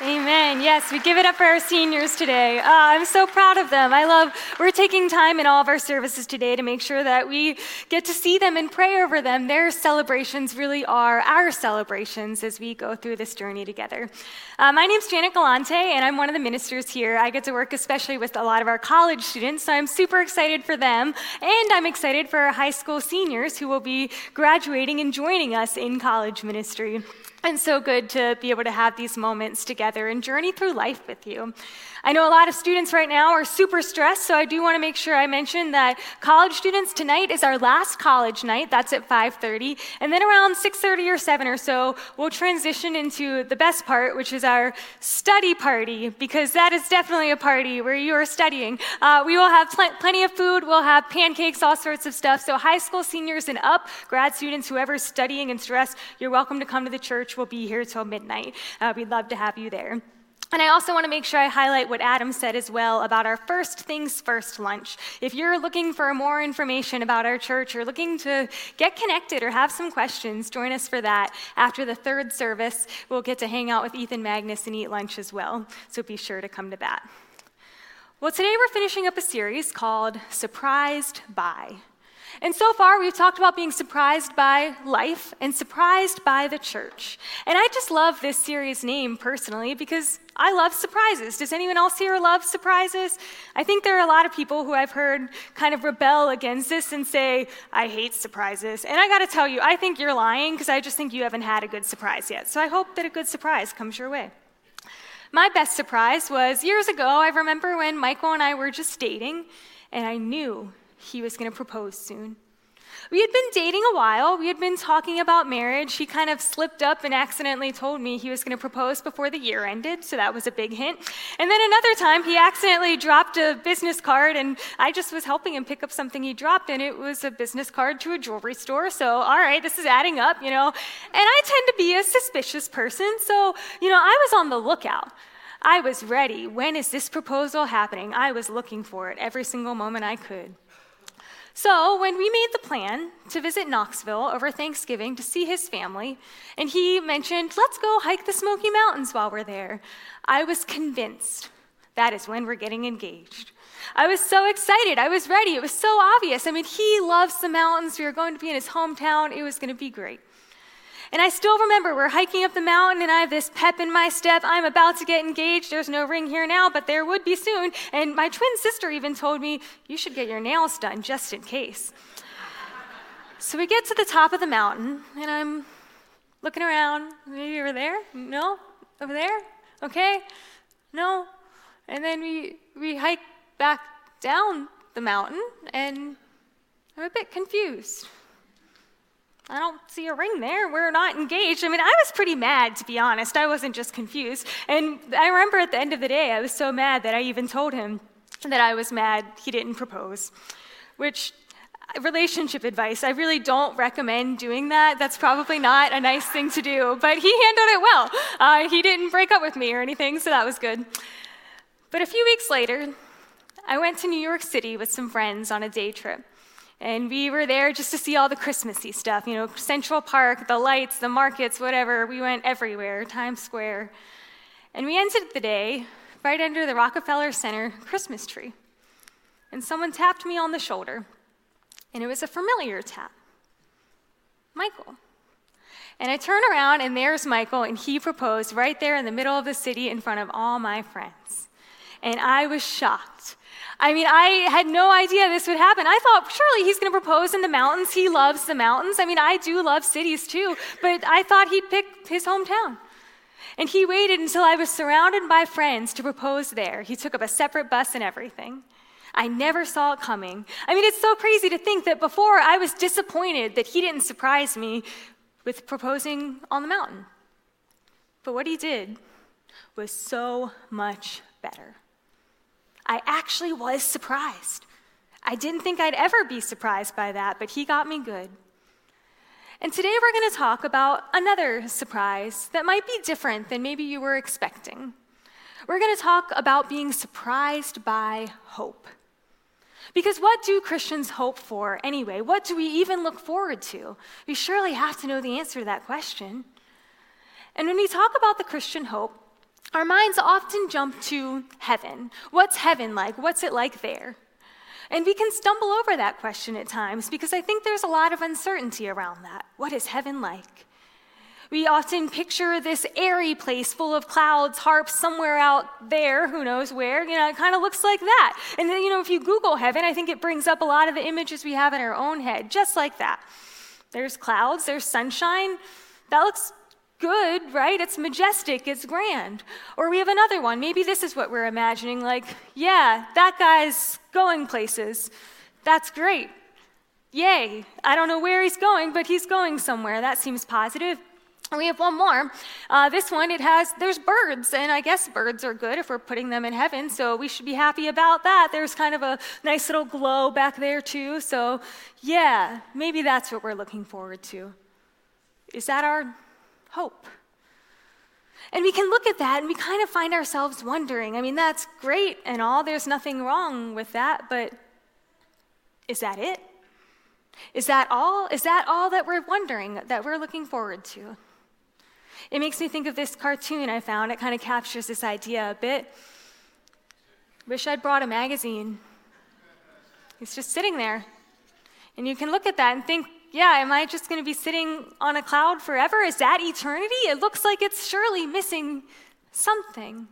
Amen. Yes, we give it up for our seniors today. Uh, I'm so proud of them. I love, we're taking time in all of our services today to make sure that we get to see them and pray over them. Their celebrations really are our celebrations as we go through this journey together. Uh, my name's Janet Galante, and I'm one of the ministers here. I get to work especially with a lot of our college students, so I'm super excited for them. And I'm excited for our high school seniors who will be graduating and joining us in college ministry. And so good to be able to have these moments together and journey through life with you. I know a lot of students right now are super stressed, so I do want to make sure I mention that college students tonight is our last college night. That's at 5:30, and then around 6:30 or 7 or so, we'll transition into the best part, which is our study party, because that is definitely a party where you are studying. Uh, we will have pl- plenty of food. We'll have pancakes, all sorts of stuff. So high school seniors and up, grad students, whoever's studying and stressed, you're welcome to come to the church. We'll be here till midnight. Uh, we'd love to have you there. And I also want to make sure I highlight what Adam said as well about our first things first lunch. If you're looking for more information about our church or looking to get connected or have some questions, join us for that. After the third service, we'll get to hang out with Ethan Magness and eat lunch as well. So be sure to come to that. Well, today we're finishing up a series called Surprised By. And so far, we've talked about being surprised by life and surprised by the church. And I just love this series name personally because I love surprises. Does anyone else here love surprises? I think there are a lot of people who I've heard kind of rebel against this and say, I hate surprises. And I gotta tell you, I think you're lying because I just think you haven't had a good surprise yet. So I hope that a good surprise comes your way. My best surprise was years ago. I remember when Michael and I were just dating, and I knew he was going to propose soon. We had been dating a while. We had been talking about marriage. He kind of slipped up and accidentally told me he was going to propose before the year ended, so that was a big hint. And then another time, he accidentally dropped a business card, and I just was helping him pick up something he dropped, and it was a business card to a jewelry store. So, all right, this is adding up, you know. And I tend to be a suspicious person, so, you know, I was on the lookout. I was ready. When is this proposal happening? I was looking for it every single moment I could. So, when we made the plan to visit Knoxville over Thanksgiving to see his family, and he mentioned, let's go hike the Smoky Mountains while we're there, I was convinced that is when we're getting engaged. I was so excited. I was ready. It was so obvious. I mean, he loves the mountains. We were going to be in his hometown. It was going to be great. And I still remember we're hiking up the mountain and I have this pep in my step. I'm about to get engaged. There's no ring here now, but there would be soon. And my twin sister even told me, You should get your nails done just in case. so we get to the top of the mountain and I'm looking around. Maybe over there? No? Over there? Okay? No? And then we, we hike back down the mountain and I'm a bit confused. I don't see a ring there. We're not engaged. I mean, I was pretty mad, to be honest. I wasn't just confused. And I remember at the end of the day, I was so mad that I even told him that I was mad he didn't propose, which relationship advice. I really don't recommend doing that. That's probably not a nice thing to do, but he handled it well. Uh, he didn't break up with me or anything, so that was good. But a few weeks later, I went to New York City with some friends on a day trip. And we were there just to see all the Christmassy stuff, you know, Central Park, the lights, the markets, whatever. We went everywhere, Times Square. And we ended the day right under the Rockefeller Center Christmas tree. And someone tapped me on the shoulder, and it was a familiar tap Michael. And I turn around, and there's Michael, and he proposed right there in the middle of the city in front of all my friends. And I was shocked. I mean, I had no idea this would happen. I thought, surely he's going to propose in the mountains. He loves the mountains. I mean, I do love cities too, but I thought he'd pick his hometown. And he waited until I was surrounded by friends to propose there. He took up a separate bus and everything. I never saw it coming. I mean, it's so crazy to think that before I was disappointed that he didn't surprise me with proposing on the mountain. But what he did was so much better. I actually was surprised. I didn't think I'd ever be surprised by that, but he got me good. And today we're going to talk about another surprise that might be different than maybe you were expecting. We're going to talk about being surprised by hope. Because what do Christians hope for anyway? What do we even look forward to? We surely have to know the answer to that question. And when we talk about the Christian hope, our minds often jump to heaven. What's heaven like? What's it like there? And we can stumble over that question at times because I think there's a lot of uncertainty around that. What is heaven like? We often picture this airy place full of clouds, harps, somewhere out there, who knows where. You know, it kind of looks like that. And then, you know, if you Google heaven, I think it brings up a lot of the images we have in our own head, just like that. There's clouds, there's sunshine. That looks good, right? It's majestic, it's grand. Or we have another one. Maybe this is what we're imagining like, yeah, that guy's going places. That's great. Yay. I don't know where he's going, but he's going somewhere. That seems positive. We have one more. Uh, this one, it has, there's birds, and I guess birds are good if we're putting them in heaven, so we should be happy about that. There's kind of a nice little glow back there, too. So, yeah, maybe that's what we're looking forward to. Is that our hope. And we can look at that and we kind of find ourselves wondering. I mean, that's great and all, there's nothing wrong with that, but is that it? Is that all? Is that all that we're wondering, that we're looking forward to? It makes me think of this cartoon I found. It kind of captures this idea a bit. Wish I'd brought a magazine. It's just sitting there. And you can look at that and think, yeah, am I just going to be sitting on a cloud forever? Is that eternity? It looks like it's surely missing something.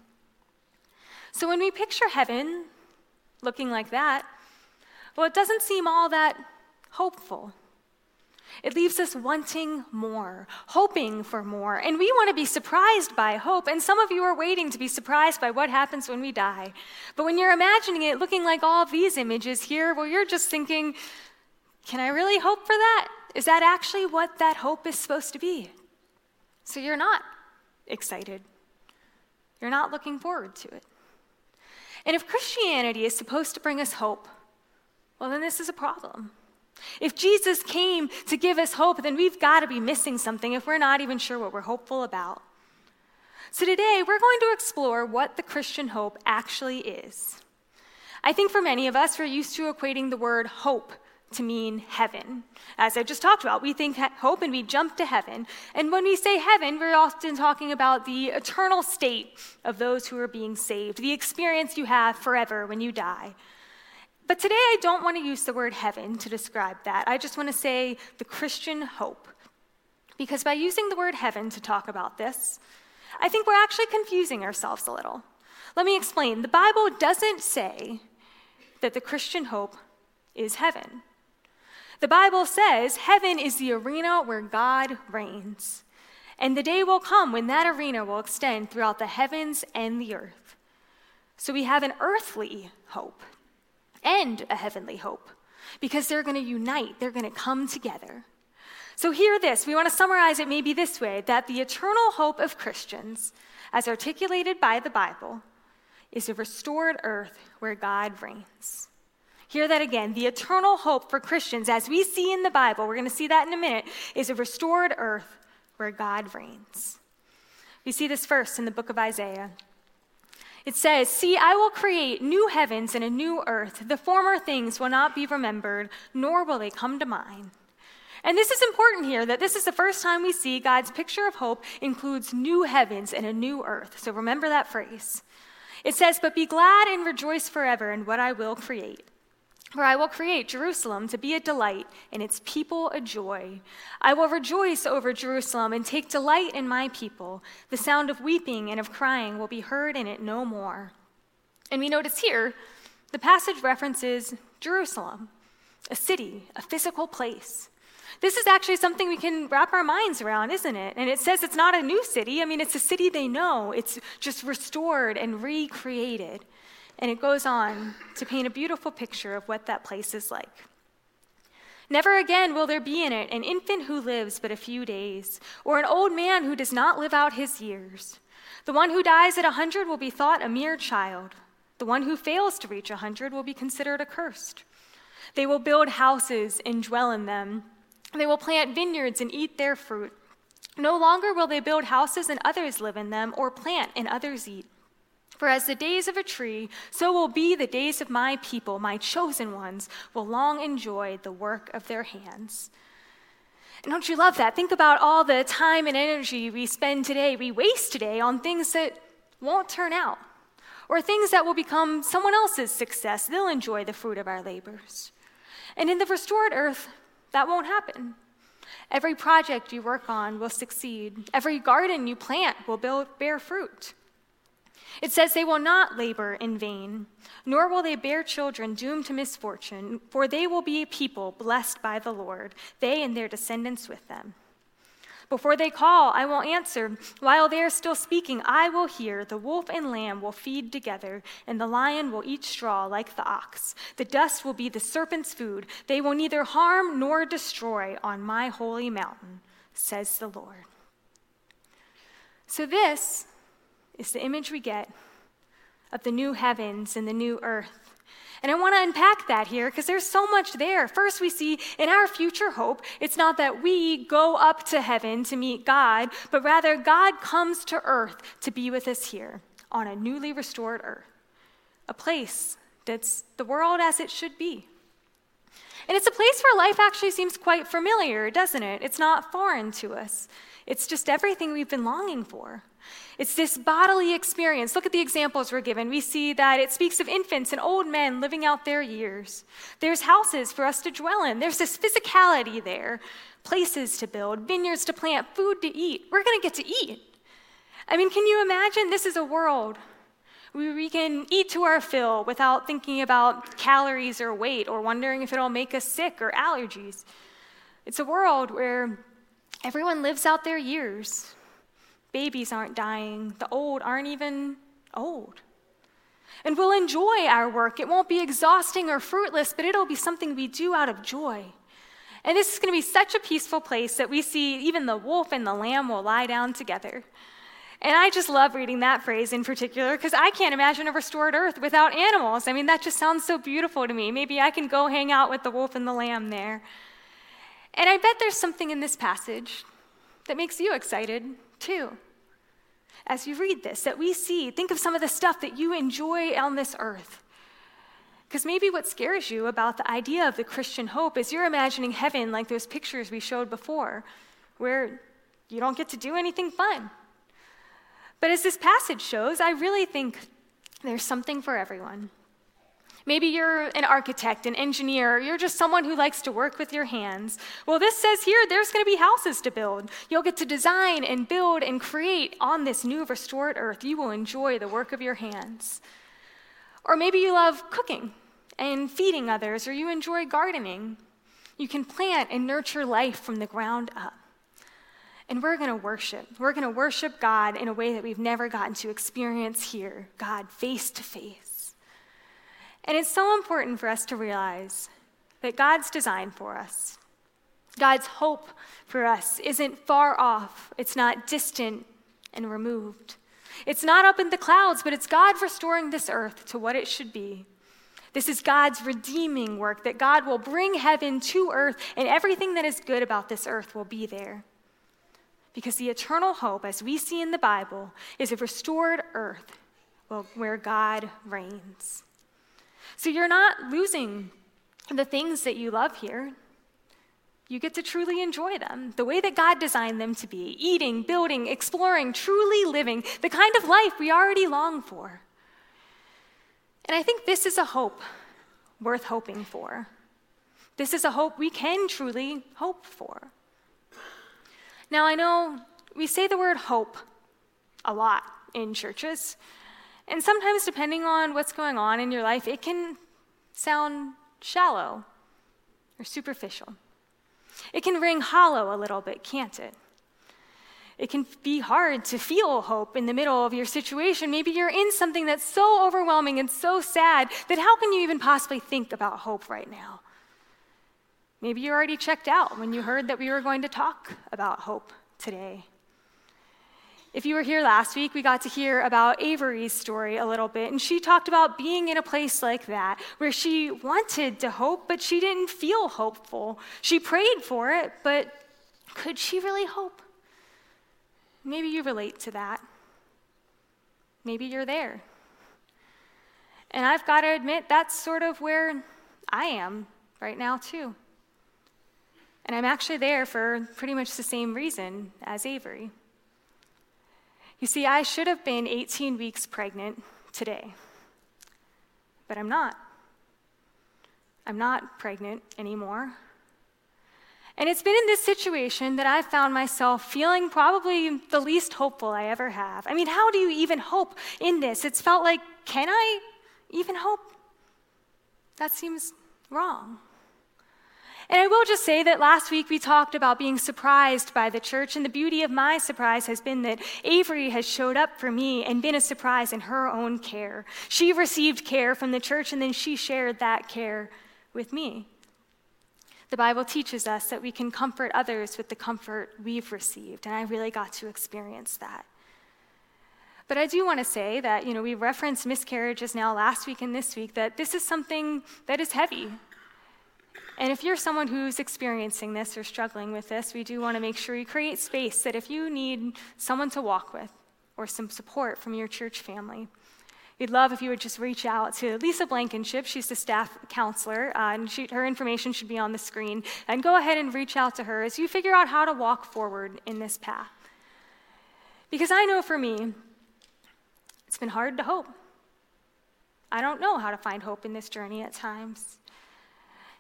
So when we picture heaven looking like that, well, it doesn't seem all that hopeful. It leaves us wanting more, hoping for more. And we want to be surprised by hope. And some of you are waiting to be surprised by what happens when we die. But when you're imagining it looking like all these images here, well, you're just thinking, can I really hope for that? Is that actually what that hope is supposed to be? So you're not excited. You're not looking forward to it. And if Christianity is supposed to bring us hope, well, then this is a problem. If Jesus came to give us hope, then we've got to be missing something if we're not even sure what we're hopeful about. So today, we're going to explore what the Christian hope actually is. I think for many of us, we're used to equating the word hope to mean heaven. As I just talked about, we think hope and we jump to heaven. And when we say heaven, we're often talking about the eternal state of those who are being saved, the experience you have forever when you die. But today I don't want to use the word heaven to describe that. I just want to say the Christian hope. Because by using the word heaven to talk about this, I think we're actually confusing ourselves a little. Let me explain. The Bible doesn't say that the Christian hope is heaven. The Bible says heaven is the arena where God reigns. And the day will come when that arena will extend throughout the heavens and the earth. So we have an earthly hope and a heavenly hope because they're going to unite, they're going to come together. So, hear this. We want to summarize it maybe this way that the eternal hope of Christians, as articulated by the Bible, is a restored earth where God reigns. Hear that again. The eternal hope for Christians, as we see in the Bible, we're going to see that in a minute, is a restored earth where God reigns. We see this first in the book of Isaiah. It says, See, I will create new heavens and a new earth. The former things will not be remembered, nor will they come to mind. And this is important here that this is the first time we see God's picture of hope includes new heavens and a new earth. So remember that phrase. It says, But be glad and rejoice forever in what I will create. For I will create Jerusalem to be a delight and its people a joy. I will rejoice over Jerusalem and take delight in my people. The sound of weeping and of crying will be heard in it no more. And we notice here the passage references Jerusalem, a city, a physical place. This is actually something we can wrap our minds around, isn't it? And it says it's not a new city. I mean, it's a city they know, it's just restored and recreated. And it goes on to paint a beautiful picture of what that place is like. Never again will there be in it an infant who lives but a few days, or an old man who does not live out his years. The one who dies at a hundred will be thought a mere child. The one who fails to reach a hundred will be considered accursed. They will build houses and dwell in them. They will plant vineyards and eat their fruit. No longer will they build houses and others live in them, or plant and others eat. For as the days of a tree, so will be the days of my people, my chosen ones, will long enjoy the work of their hands. And don't you love that? Think about all the time and energy we spend today, we waste today on things that won't turn out, or things that will become someone else's success. They'll enjoy the fruit of our labors. And in the restored earth, that won't happen. Every project you work on will succeed. Every garden you plant will bear fruit. It says they will not labor in vain, nor will they bear children doomed to misfortune, for they will be a people blessed by the Lord, they and their descendants with them. Before they call, I will answer. While they are still speaking, I will hear. The wolf and lamb will feed together, and the lion will eat straw like the ox. The dust will be the serpent's food. They will neither harm nor destroy on my holy mountain, says the Lord. So, this is the image we get of the new heavens and the new earth. And I want to unpack that here because there's so much there. First, we see in our future hope, it's not that we go up to heaven to meet God, but rather God comes to earth to be with us here on a newly restored earth, a place that's the world as it should be. And it's a place where life actually seems quite familiar, doesn't it? It's not foreign to us. It's just everything we've been longing for. It's this bodily experience. Look at the examples we're given. We see that it speaks of infants and old men living out their years. There's houses for us to dwell in, there's this physicality there, places to build, vineyards to plant, food to eat. We're going to get to eat. I mean, can you imagine? This is a world where we can eat to our fill without thinking about calories or weight or wondering if it'll make us sick or allergies. It's a world where everyone lives out their years Babies aren't dying, the old aren't even old. And we'll enjoy our work. It won't be exhausting or fruitless, but it'll be something we do out of joy. And this is going to be such a peaceful place that we see even the wolf and the lamb will lie down together. And I just love reading that phrase in particular because I can't imagine a restored earth without animals. I mean, that just sounds so beautiful to me. Maybe I can go hang out with the wolf and the lamb there. And I bet there's something in this passage that makes you excited too as you read this, that we see, think of some of the stuff that you enjoy on this earth. Because maybe what scares you about the idea of the Christian hope is you're imagining heaven like those pictures we showed before, where you don't get to do anything fun. But as this passage shows, I really think there's something for everyone. Maybe you're an architect, an engineer, you're just someone who likes to work with your hands. Well, this says here there's going to be houses to build. You'll get to design and build and create on this new restored earth. You will enjoy the work of your hands. Or maybe you love cooking and feeding others, or you enjoy gardening. You can plant and nurture life from the ground up. And we're going to worship. We're going to worship God in a way that we've never gotten to experience here God face to face. And it's so important for us to realize that God's design for us, God's hope for us, isn't far off, it's not distant and removed. It's not up in the clouds, but it's God restoring this earth to what it should be. This is God's redeeming work, that God will bring heaven to earth, and everything that is good about this earth will be there. Because the eternal hope, as we see in the Bible, is a restored earth where God reigns. So you're not losing the things that you love here. You get to truly enjoy them the way that God designed them to be eating, building, exploring, truly living the kind of life we already long for. And I think this is a hope worth hoping for. This is a hope we can truly hope for. Now, I know we say the word hope a lot in churches. And sometimes, depending on what's going on in your life, it can sound shallow or superficial. It can ring hollow a little bit, can't it? It can be hard to feel hope in the middle of your situation. Maybe you're in something that's so overwhelming and so sad that how can you even possibly think about hope right now? Maybe you already checked out when you heard that we were going to talk about hope today. If you were here last week, we got to hear about Avery's story a little bit, and she talked about being in a place like that where she wanted to hope, but she didn't feel hopeful. She prayed for it, but could she really hope? Maybe you relate to that. Maybe you're there. And I've got to admit, that's sort of where I am right now, too. And I'm actually there for pretty much the same reason as Avery. You see, I should have been 18 weeks pregnant today, but I'm not. I'm not pregnant anymore. And it's been in this situation that I've found myself feeling probably the least hopeful I ever have. I mean, how do you even hope in this? It's felt like, can I even hope? That seems wrong. And I will just say that last week we talked about being surprised by the church, and the beauty of my surprise has been that Avery has showed up for me and been a surprise in her own care. She received care from the church, and then she shared that care with me. The Bible teaches us that we can comfort others with the comfort we've received, and I really got to experience that. But I do want to say that, you know, we referenced miscarriages now last week and this week, that this is something that is heavy. And if you're someone who's experiencing this or struggling with this, we do want to make sure you create space that if you need someone to walk with or some support from your church family, We'd love if you would just reach out to Lisa Blankenship. She's the staff counselor, uh, and she, her information should be on the screen. And go ahead and reach out to her as you figure out how to walk forward in this path. Because I know for me, it's been hard to hope. I don't know how to find hope in this journey at times.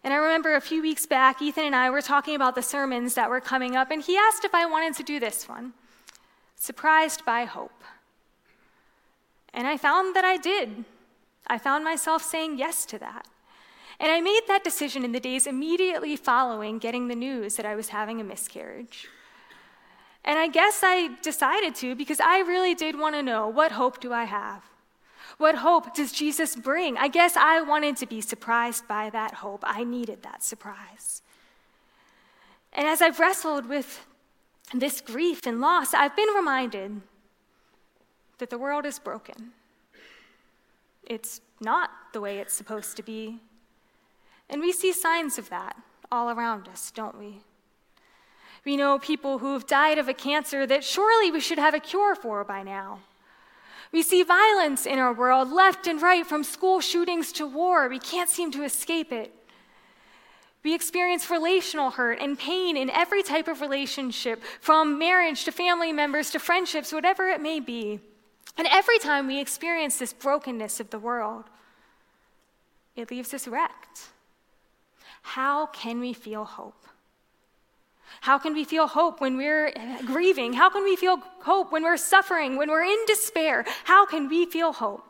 And I remember a few weeks back, Ethan and I were talking about the sermons that were coming up, and he asked if I wanted to do this one Surprised by Hope. And I found that I did. I found myself saying yes to that. And I made that decision in the days immediately following getting the news that I was having a miscarriage. And I guess I decided to because I really did want to know what hope do I have? What hope does Jesus bring? I guess I wanted to be surprised by that hope. I needed that surprise. And as I've wrestled with this grief and loss, I've been reminded that the world is broken. It's not the way it's supposed to be. And we see signs of that all around us, don't we? We know people who've died of a cancer that surely we should have a cure for by now. We see violence in our world, left and right, from school shootings to war. We can't seem to escape it. We experience relational hurt and pain in every type of relationship, from marriage to family members to friendships, whatever it may be. And every time we experience this brokenness of the world, it leaves us wrecked. How can we feel hope? How can we feel hope when we're grieving? How can we feel hope when we're suffering, when we're in despair? How can we feel hope?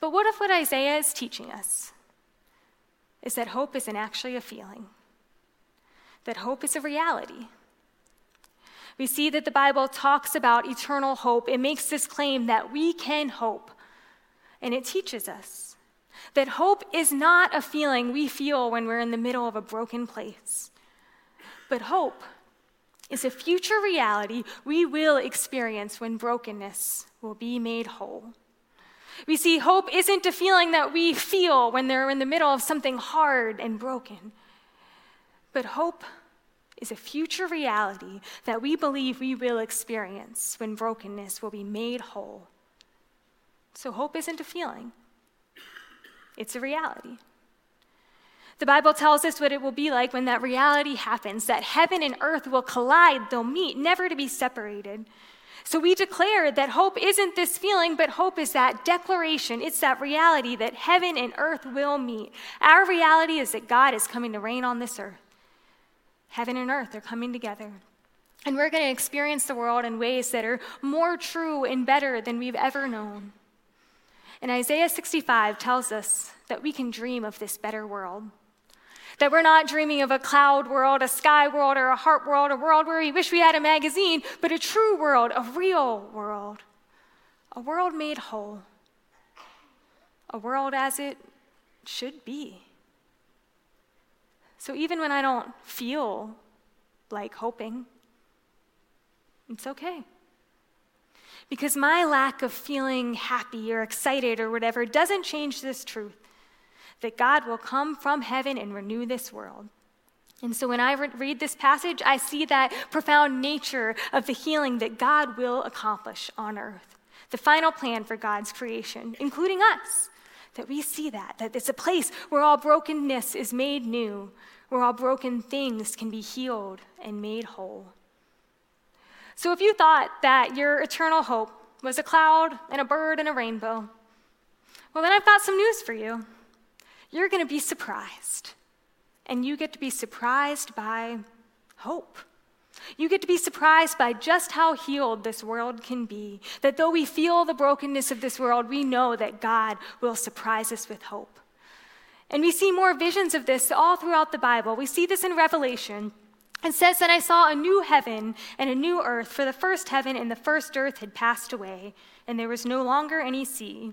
But what if what Isaiah is teaching us is that hope isn't actually a feeling? That hope is a reality? we see that the Bible talks about eternal hope. It makes this claim that we can hope, and it teaches us that hope is not a feeling we feel when we're in the middle of a broken place, but hope is a future reality we will experience when brokenness will be made whole. We see hope isn't a feeling that we feel when they're in the middle of something hard and broken, but hope is a future reality that we believe we will experience when brokenness will be made whole. So, hope isn't a feeling, it's a reality. The Bible tells us what it will be like when that reality happens that heaven and earth will collide, they'll meet, never to be separated. So we declare that hope isn't this feeling, but hope is that declaration. It's that reality that heaven and earth will meet. Our reality is that God is coming to reign on this earth. Heaven and earth are coming together. And we're going to experience the world in ways that are more true and better than we've ever known. And Isaiah 65 tells us that we can dream of this better world. That we're not dreaming of a cloud world, a sky world, or a heart world, a world where we wish we had a magazine, but a true world, a real world. A world made whole. A world as it should be. So even when I don't feel like hoping, it's okay. Because my lack of feeling happy or excited or whatever doesn't change this truth that God will come from heaven and renew this world. And so when I read this passage, I see that profound nature of the healing that God will accomplish on earth, the final plan for God's creation, including us that we see that, that it's a place where all brokenness is made new, where all broken things can be healed and made whole. So if you thought that your eternal hope was a cloud and a bird and a rainbow, well, then I've got some news for you. You're going to be surprised. And you get to be surprised by hope. You get to be surprised by just how healed this world can be. That though we feel the brokenness of this world, we know that God will surprise us with hope. And we see more visions of this all throughout the Bible. We see this in Revelation. It says that I saw a new heaven and a new earth, for the first heaven and the first earth had passed away, and there was no longer any sea.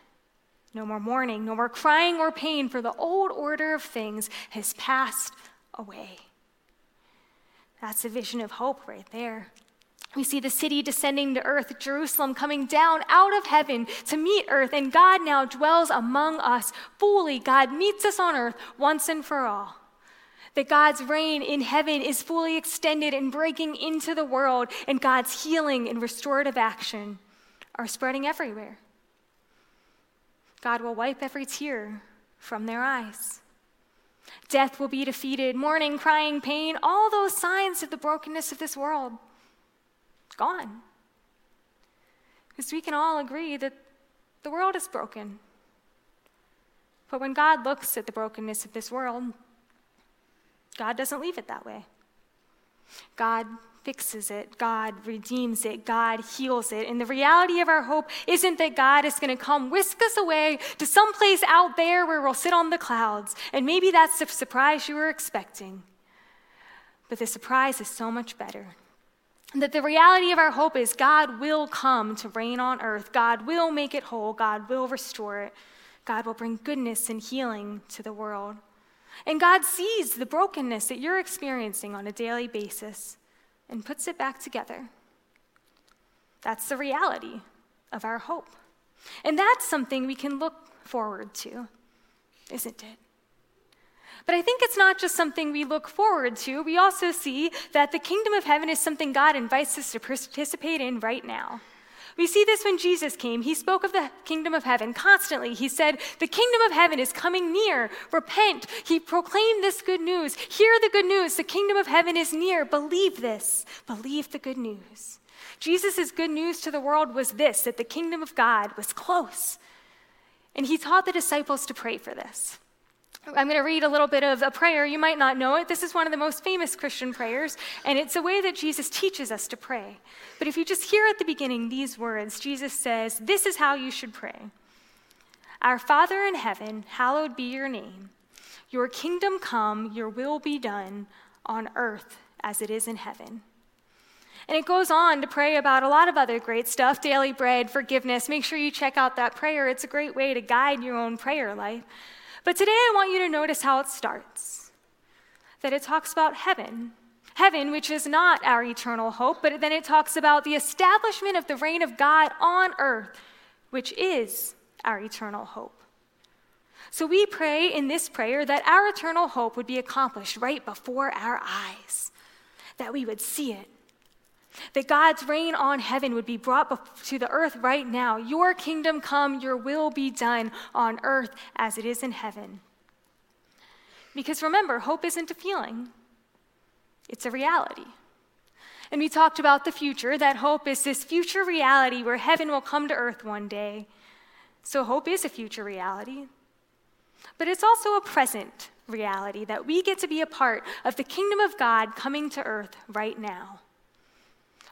no more mourning, no more crying or pain, for the old order of things has passed away. That's a vision of hope right there. We see the city descending to earth, Jerusalem coming down out of heaven to meet earth, and God now dwells among us fully. God meets us on earth once and for all. That God's reign in heaven is fully extended and breaking into the world, and God's healing and restorative action are spreading everywhere. God will wipe every tear from their eyes. Death will be defeated, mourning, crying, pain, all those signs of the brokenness of this world gone. Because we can all agree that the world is broken. But when God looks at the brokenness of this world, God doesn't leave it that way. God fixes it, God redeems it, God heals it. And the reality of our hope isn't that God is going to come whisk us away to some place out there where we'll sit on the clouds. And maybe that's the surprise you were expecting. But the surprise is so much better. That the reality of our hope is God will come to reign on earth. God will make it whole. God will restore it. God will bring goodness and healing to the world. And God sees the brokenness that you're experiencing on a daily basis and puts it back together. That's the reality of our hope. And that's something we can look forward to, isn't it? But I think it's not just something we look forward to. We also see that the kingdom of heaven is something God invites us to participate in right now. We see this when Jesus came. He spoke of the kingdom of heaven constantly. He said, The kingdom of heaven is coming near. Repent. He proclaimed this good news. Hear the good news. The kingdom of heaven is near. Believe this. Believe the good news. Jesus' good news to the world was this that the kingdom of God was close. And he taught the disciples to pray for this. I'm going to read a little bit of a prayer. You might not know it. This is one of the most famous Christian prayers, and it's a way that Jesus teaches us to pray. But if you just hear at the beginning these words, Jesus says, This is how you should pray Our Father in heaven, hallowed be your name. Your kingdom come, your will be done on earth as it is in heaven. And it goes on to pray about a lot of other great stuff daily bread, forgiveness. Make sure you check out that prayer. It's a great way to guide your own prayer life. But today I want you to notice how it starts that it talks about heaven. Heaven, which is not our eternal hope, but then it talks about the establishment of the reign of God on earth, which is our eternal hope. So we pray in this prayer that our eternal hope would be accomplished right before our eyes, that we would see it, that God's reign on heaven would be brought to the earth right now. Your kingdom come, your will be done on earth as it is in heaven. Because remember, hope isn't a feeling, it's a reality. And we talked about the future, that hope is this future reality where heaven will come to earth one day. So hope is a future reality. But it's also a present reality that we get to be a part of the kingdom of God coming to earth right now.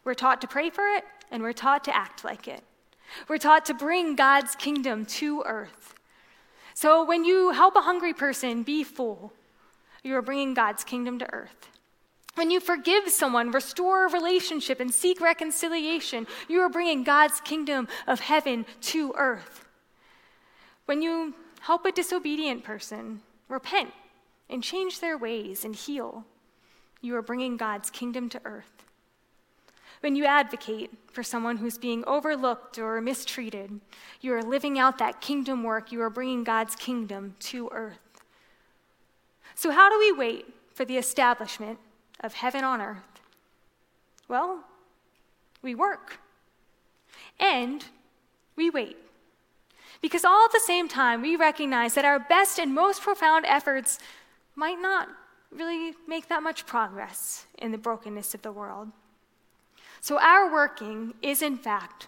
We're taught to pray for it, and we're taught to act like it. We're taught to bring God's kingdom to earth. So when you help a hungry person be full, you are bringing God's kingdom to earth. When you forgive someone, restore a relationship, and seek reconciliation, you are bringing God's kingdom of heaven to earth. When you help a disobedient person repent and change their ways and heal, you are bringing God's kingdom to earth. When you advocate for someone who's being overlooked or mistreated, you are living out that kingdom work. You are bringing God's kingdom to earth. So, how do we wait for the establishment of heaven on earth? Well, we work and we wait. Because all at the same time, we recognize that our best and most profound efforts might not really make that much progress in the brokenness of the world. So our working is, in fact,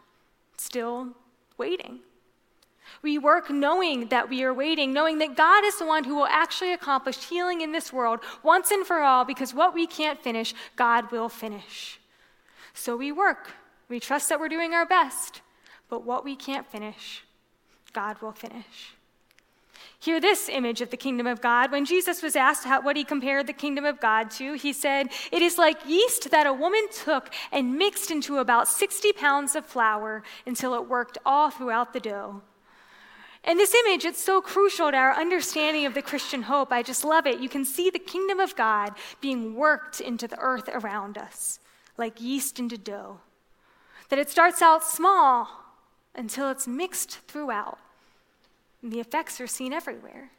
still waiting. We work knowing that we are waiting, knowing that God is the one who will actually accomplish healing in this world once and for all, because what we can't finish, God will finish. So we work. We trust that we're doing our best, but what we can't finish, God will finish. Hear this image of the kingdom of God. When Jesus was asked how, what he compared the kingdom of God to, he said, It is like yeast that a woman took and mixed into about 60 pounds of flour until it worked all throughout the dough. And this image, it's so crucial to our understanding of the Christian hope. I just love it. You can see the kingdom of God being worked into the earth around us, like yeast into dough. That it starts out small until it's mixed throughout. And the effects are seen everywhere.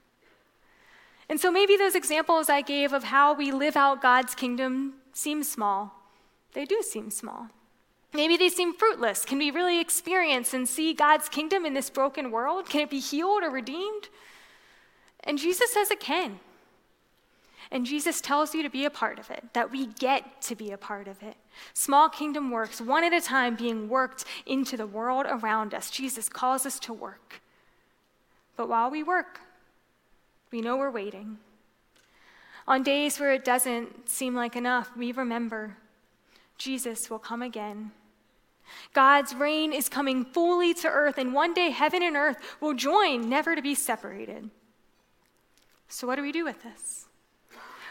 And so maybe those examples I gave of how we live out God's kingdom seem small. They do seem small. Maybe they seem fruitless. Can we really experience and see God's kingdom in this broken world? Can it be healed or redeemed? And Jesus says it can. And Jesus tells you to be a part of it, that we get to be a part of it. Small kingdom works, one at a time, being worked into the world around us. Jesus calls us to work. But while we work, we know we're waiting. On days where it doesn't seem like enough, we remember Jesus will come again. God's reign is coming fully to earth, and one day heaven and earth will join, never to be separated. So, what do we do with this?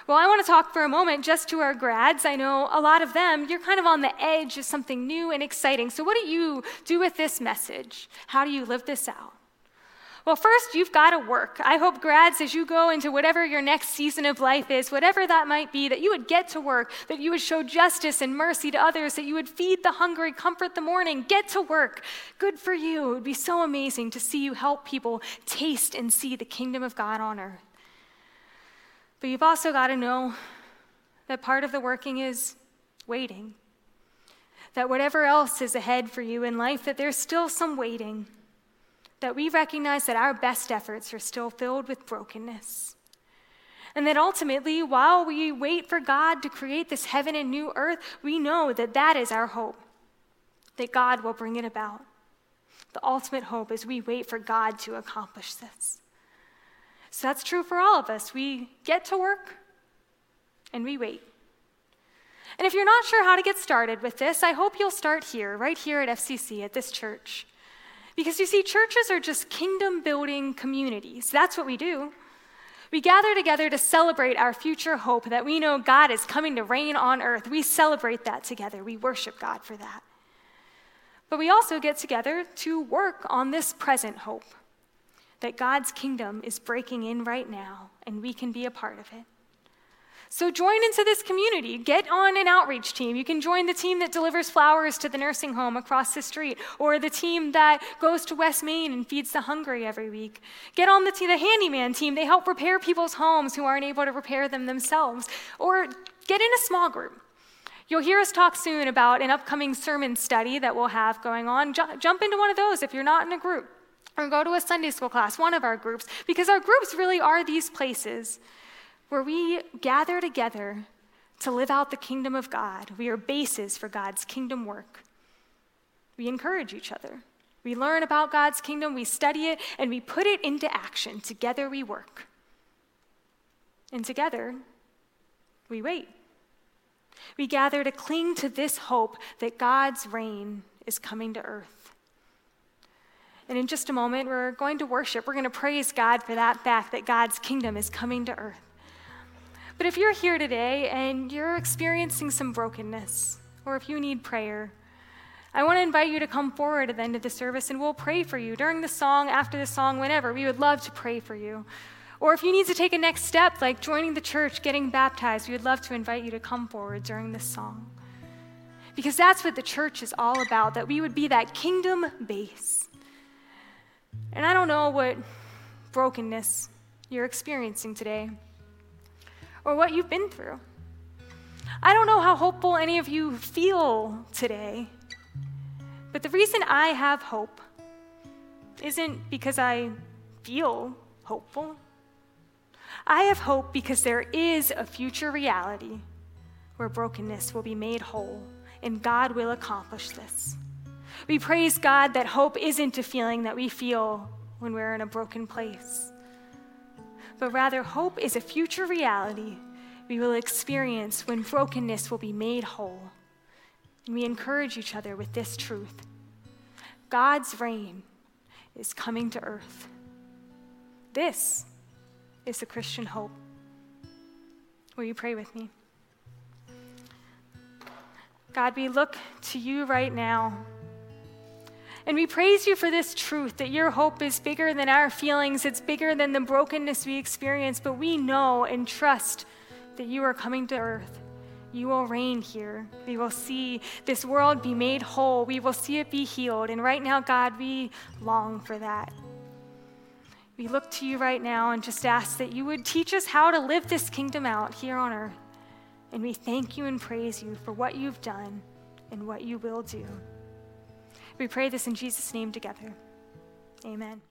Well, I want to talk for a moment just to our grads. I know a lot of them, you're kind of on the edge of something new and exciting. So, what do you do with this message? How do you live this out? Well, first, you've got to work. I hope, grads, as you go into whatever your next season of life is, whatever that might be, that you would get to work, that you would show justice and mercy to others, that you would feed the hungry, comfort the mourning. Get to work. Good for you. It would be so amazing to see you help people taste and see the kingdom of God on earth. But you've also got to know that part of the working is waiting. That whatever else is ahead for you in life, that there's still some waiting that we recognize that our best efforts are still filled with brokenness. And that ultimately, while we wait for God to create this heaven and new earth, we know that that is our hope, that God will bring it about. The ultimate hope is we wait for God to accomplish this. So that's true for all of us. We get to work and we wait. And if you're not sure how to get started with this, I hope you'll start here, right here at FCC, at this church. Because you see, churches are just kingdom building communities. That's what we do. We gather together to celebrate our future hope that we know God is coming to reign on earth. We celebrate that together. We worship God for that. But we also get together to work on this present hope that God's kingdom is breaking in right now and we can be a part of it. So join into this community. Get on an outreach team. You can join the team that delivers flowers to the nursing home across the street, or the team that goes to West Main and feeds the hungry every week. Get on the, the handyman team. They help repair people's homes who aren't able to repair them themselves. Or get in a small group. You'll hear us talk soon about an upcoming sermon study that we'll have going on. J- jump into one of those if you're not in a group. Or go to a Sunday school class, one of our groups, because our groups really are these places where we gather together to live out the kingdom of God. We are bases for God's kingdom work. We encourage each other. We learn about God's kingdom, we study it, and we put it into action. Together we work. And together we wait. We gather to cling to this hope that God's reign is coming to earth. And in just a moment, we're going to worship. We're going to praise God for that fact that God's kingdom is coming to earth. But if you're here today and you're experiencing some brokenness, or if you need prayer, I want to invite you to come forward at the end of the service and we'll pray for you during the song, after the song, whenever. We would love to pray for you. Or if you need to take a next step, like joining the church, getting baptized, we would love to invite you to come forward during this song. Because that's what the church is all about, that we would be that kingdom base. And I don't know what brokenness you're experiencing today or what you've been through. I don't know how hopeful any of you feel today, but the reason I have hope isn't because I feel hopeful. I have hope because there is a future reality where brokenness will be made whole, and God will accomplish this. We praise God that hope isn't a feeling that we feel when we're in a broken place, but rather, hope is a future reality we will experience when brokenness will be made whole. And we encourage each other with this truth God's reign is coming to earth. This is the Christian hope. Will you pray with me? God, we look to you right now. And we praise you for this truth that your hope is bigger than our feelings, it's bigger than the brokenness we experience, but we know and trust that you are coming to earth. You will reign here. We will see this world be made whole. We will see it be healed. And right now, God, we long for that. We look to you right now and just ask that you would teach us how to live this kingdom out here on earth. And we thank you and praise you for what you've done and what you will do. We pray this in Jesus' name together. Amen.